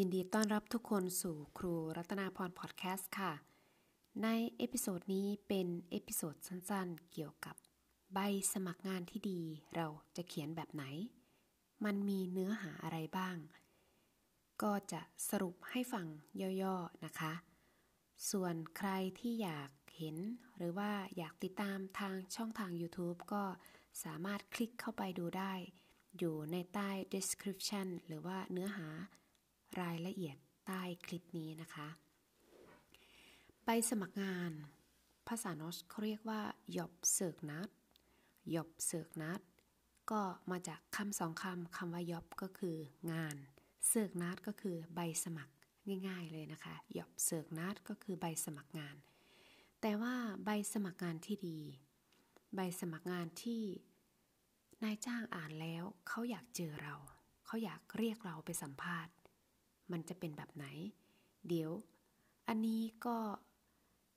ยินดีต้อนรับทุกคนสู่ครูรัตนาพรพอดแคสต์ค่ะ ใน episode นี้เป็น episode สั้นๆ เกี่ยวกับใบสมัครงานที่ดีเราจะเขียนแบบไหน มันมีเนื้อหาอะไรบ้าง ก็จะสรุปให้ฟังย่อๆนะคะ ส่วนใครที่อยากเห็น หรือว่าอยากติดตามทางช่องทาง YouTube ก็สามารถคลิกเข้าไปดูได้ อยู่ในใต้ description หรือว่าเนื้อหา รายละเอียดใต้คลิปนี้นะคะ ใบสมัครงาน ภาษานอสเขาเรียกว่า job search นัด job search นัดก็มาจากคำสองคำคำว่า job ก็คืองาน search นัดก็คือใบสมัครง่าย ๆเลยนะคะ job search นัดก็คือใบสมัครงาน แต่ว่าใบสมัครงานที่ดี ใบสมัครงานที่นายจ้างอ่านแล้วเขาอยากเจอเรา เขาอยากเรียกเราไปสัมภาษณ์ มันจะเป็นแบบไหน เดี๋ยว อันนี้ก็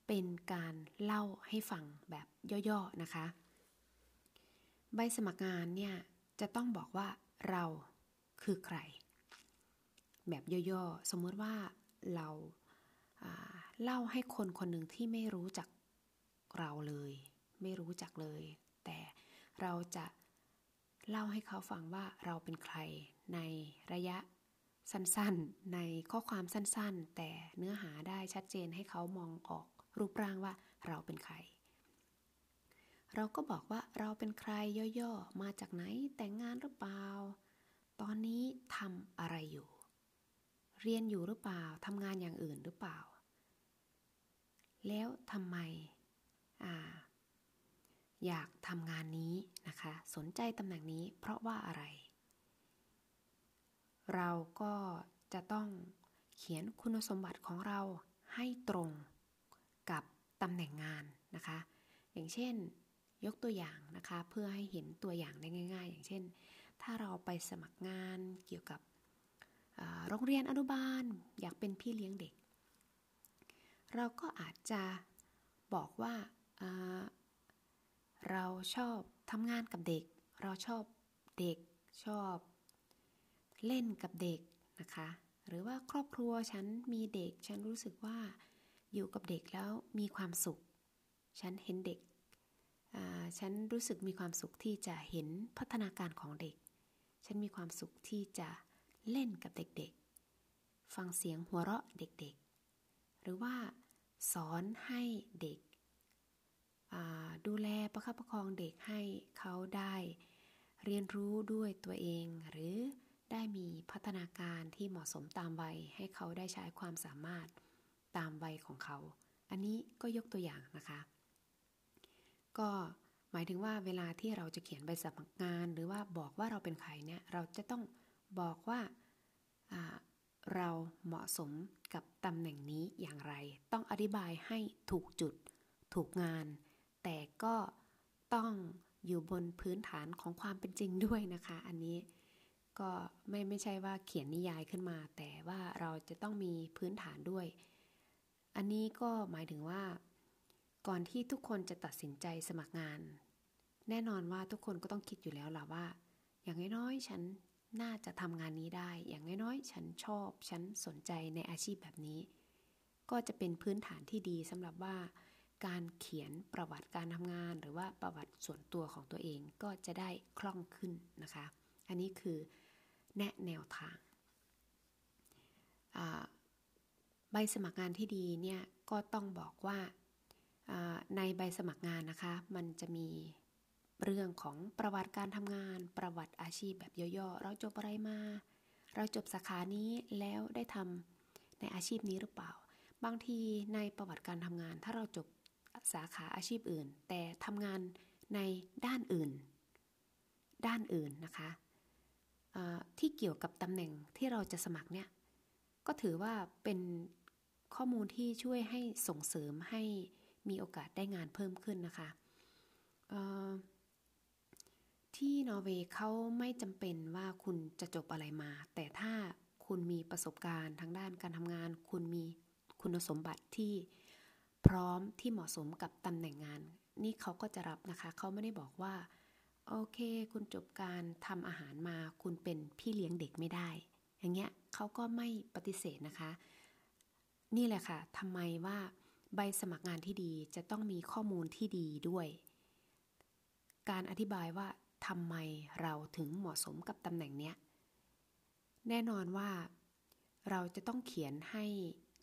เป็นการเล่าให้ฟังแบบย่อๆนะคะ ใบสมัครงานเนี่ยจะต้องบอกว่าเราคือใคร แบบย่อๆ สมมติว่าเราเล่าให้คนคนหนึ่งที่ไม่รู้จักเราเลย ไม่รู้จักเลย แต่เราจะเล่าให้เขาฟังว่าเราเป็นใครในระยะ สั้นๆ ในข้อความสั้นๆ แต่เนื้อหาได้ชัดเจนให้เขามองออกรูปร่างว่าเราเป็นใคร เราก็บอกว่าเราเป็นใครย่อๆ มาจากไหนแต่งงานหรือเปล่า ตอนนี้ทำอะไรอยู่ เรียนอยู่หรือเปล่าทำงานอย่างอื่นหรือเปล่า แล้วทำไมออยากทำงานนี้นะคะ สนใจตำแหน่งนี้เพราะว่าอะไร เราก็จะต้องเขียนคุณสมบัติของเราให้ตรงกับตำแหน่งงานนะคะ อย่างเช่นยกตัวอย่างนะคะ เพื่อให้เห็นตัวอย่างได้ง่าย ๆ อย่างเช่น ถ้าเราไปสมัครงานเกี่ยวกับโรงเรียนอนุบาล อยากเป็นพี่เลี้ยงเด็ก เราก็อาจจะบอกว่าเราชอบทำงานกับเด็ก เราชอบเด็กชอบ เล่นกับเด็กนะคะ หรือว่าครอบครัวฉันมีเด็ก ฉันรู้สึกว่าอยู่กับเด็กแล้วมีความสุข ฉันเห็นเด็ก ฉันรู้สึกมีความสุขที่จะเห็นพัฒนาการของเด็ก ฉันมีความสุขที่จะเล่นกับเด็กๆ ฟังเสียงหัวเราะเด็กๆ หรือว่าสอนให้เด็กดูแลประคับประคองเด็กให้เขาได้ เรียนรู้ด้วยตัวเองหรือ ได้มีพัฒนาการที่เหมาะสมตามวัยให้เขาได้ใช้ความสามารถตามวัยของเขา อันนี้ก็ยกตัวอย่างนะคะ ก็หมายถึงว่าเวลาที่เราจะเขียนใบสมัครงาน หรือว่าบอกว่าเราเป็นใครเนี่ยเราจะต้องบอกว่าเราเหมาะสมกับตำแหน่งนี้อย่างไร ต้องอธิบายให้ถูกจุด ถูกงาน แต่ก็ต้องอยู่บนพื้นฐานของความเป็นจริงด้วยนะคะ อันนี้ ก็ไม่ไม่ใช่ว่าเขียนนิยายขึ้นมา แต่ว่าเราจะต้องมีพื้นฐานด้วย อันนี้ก็หมายถึงว่า ก่อนที่ทุกคนจะตัดสินใจสมัครงาน แน่นอนว่าทุกคนก็ต้องคิดอยู่แล้วล่ะว่า อย่างน้อยๆฉันน่าจะทำงานนี้ได้ อย่างน้อยๆฉันชอบ ฉันสนใจในอาชีพแบบนี้ ก็จะเป็นพื้นฐานที่ดีสำหรับว่า การเขียนประวัติการทำงาน หรือว่าประวัติส่วนตัวของตัวเองก็จะได้คล่องขึ้นนะคะ อันนี้คือ แนะแนวทาง ใบสมัครงานที่ดีเนี่ยก็ต้องบอกว่าในใบสมัครงานนะคะ มันจะมีเรื่องของประวัติการทำงาน ประวัติอาชีพแบบย่อๆ เราจบอะไรมา เราจบสาขานี้แล้วได้ทำในอาชีพนี้หรือเปล่า บางทีในประวัติการทำงาน ถ้าเราจบสาขาอาชีพอื่น แต่ทำงานในด้านอื่น ด้านอื่นนะคะ ที่เกี่ยวกับตำแหน่งที่เราจะสมัครเนี่ยก็ถือว่าเป็นข้อมูลที่ช่วยให้ส่งเสริมให้มีโอกาสได้งานเพิ่มขึ้นนะคะที่นอร์เวย์เขาไม่จำเป็นว่าคุณจะจบอะไรมา แต่ถ้าคุณมีประสบการณ์ทางด้านการทำงาน คุณมีคุณสมบัติที่พร้อมที่เหมาะสมกับตำแหน่งงาน นี่เขาก็จะรับนะคะ เขาไม่ได้บอกว่า โอเค คุณจบการทำอาหารมา คุณเป็นพี่เลี้ยงเด็กไม่ได้ อย่างเงี้ยเขาก็ไม่ปฏิเสธนะคะ นี่แหละค่ะทำไมว่าใบสมัครงานที่ดีจะต้องมีข้อมูลที่ดีด้วย การอธิบายว่าทำไมเราถึงเหมาะสมกับตำแหน่งเนี้ย แน่นอนว่าเราจะต้องเขียนให้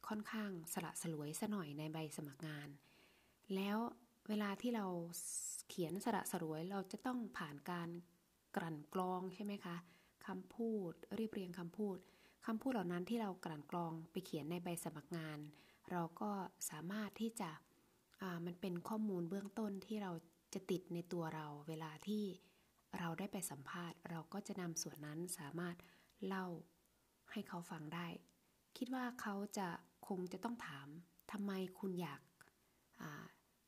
ค่อนข้างสละสลวยซะหน่อยในใบสมัครงาน แล้ว เวลาที่เราเขียนสละสลวยเราจะต้องผ่านการกลั่นกรองใช่ไหมคะคำพูดเรียบเรียงคำพูดคำพูดเหล่านั้นที่เรากลั่นกรองไปเขียนในใบสมัครงาน เราก็สามารถที่จะมันเป็นข้อมูลเบื้องต้นที่เราจะติดในตัวเราเวลาที่เราได้ไปสัมภาษณ์ เราก็จะนำส่วนนั้นสามารถเล่าให้เขาฟังได้ คิดว่าเขาจะคงจะต้องถามทำไมคุณอยาก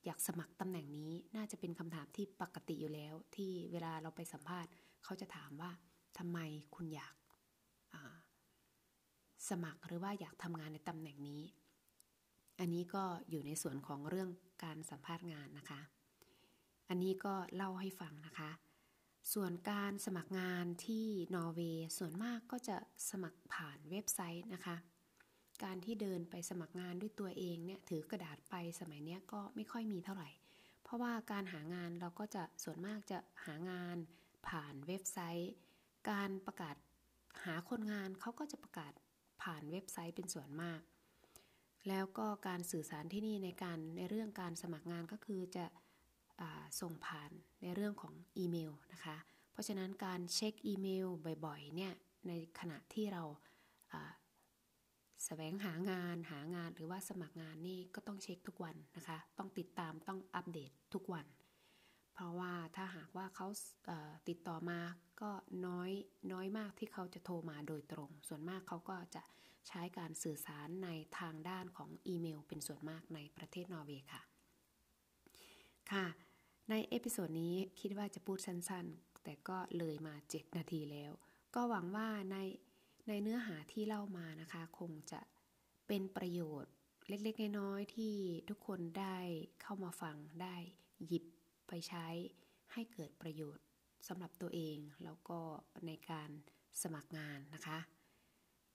อาอยากสมัครตำแหน่งนี้น่าจะเป็นคำถามที่ปกติอยู่แล้ว ที่เวลาเราไปสัมภาษณ์ เขาจะถามว่าทำไมคุณอยากสมัครหรือว่าอยากทำงานในตำแหน่งนี้ อันนี้ก็อยู่ในส่วนของเรื่องการสัมภาษณ์งานนะคะ อันนี้ก็เล่าให้ฟังนะคะ ส่วนการสมัครงานที่นอร์เวย์ส่วนมากก็จะสมัครผ่านเว็บไซต์นะคะ การที่เดินไปสมัครงานด้วยตัวเองเนี่ยถือกระดาษไปสมัยนี้ก็ไม่ค่อยมีเท่าไหร่ เพราะว่าการหางานเราก็จะส่วนมากจะหางานผ่านเว็บไซต์ การประกาศหาคนงานเขาก็จะประกาศผ่านเว็บไซต์เป็นส่วนมาก แล้วก็การสื่อสารที่นี่ในการในเรื่องการสมัครงานก็คือจะส่งผ่านในเรื่องของอีเมลนะคะ เพราะฉะนั้นการเช็คอีเมลบ่อยๆเนี่ยในขณะที่เรา แสวงหางานหางานหรือว่าสมัครงานนี่ก็ต้องเช็คทุกวันนะคะ ต้องติดตามต้องอัปเดตทุกวัน เพราะว่าถ้าหากว่าเขาติดต่อมาก็น้อยน้อยมากที่เขาจะโทรมาโดยตรง ส่วนมากเขาก็จะใช้การสื่อสารในทางด้านของอีเมล เป็นส่วนมากในประเทศนอร์เวย์ค่ะ ค่ะ ใน episode นี้คิดว่าจะพูดสั้นๆ แต่ก็เลยมา 7 นาทีแล้ว ก็หวังว่าใน ในเนื้อหาที่เล่ามานะคะ คงจะเป็นประโยชน์เล็กๆ น้อยๆที่ทุกคนได้เข้ามาฟังได้หยิบไปใช้ให้เกิดประโยชน์สำหรับตัวเอง แล้วก็ในการสมัครงานนะคะ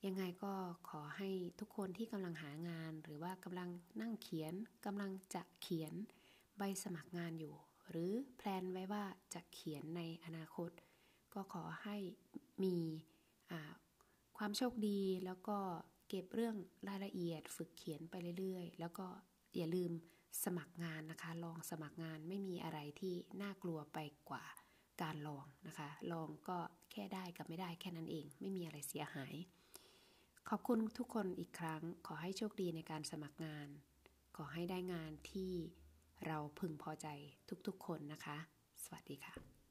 ยังไงก็ขอให้ทุกคนที่กำลังหางาน หรือว่ากำลังนั่งเขียนกำลังจะเขียนใบสมัครงานอยู่ หรือแพลนไว้ว่าจะเขียนในอนาคต ก็ขอให้มี ความโชคดีแล้วก็เก็บเรื่องรายละเอียดฝึกเขียนไปเรื่อยๆ แล้วก็อย่าลืมสมัครงานนะคะ ลองสมัครงานไม่มีอะไรที่น่ากลัวไปกว่าการลองนะคะ ลองก็แค่ได้กับไม่ได้แค่นั้นเอง ไม่มีอะไรเสียหาย ขอบคุณทุกคนอีกครั้ง ขอให้โชคดีในการสมัครงาน ขอให้ได้งานที่เราพึงพอใจทุกๆคนนะคะ สวัสดีค่ะ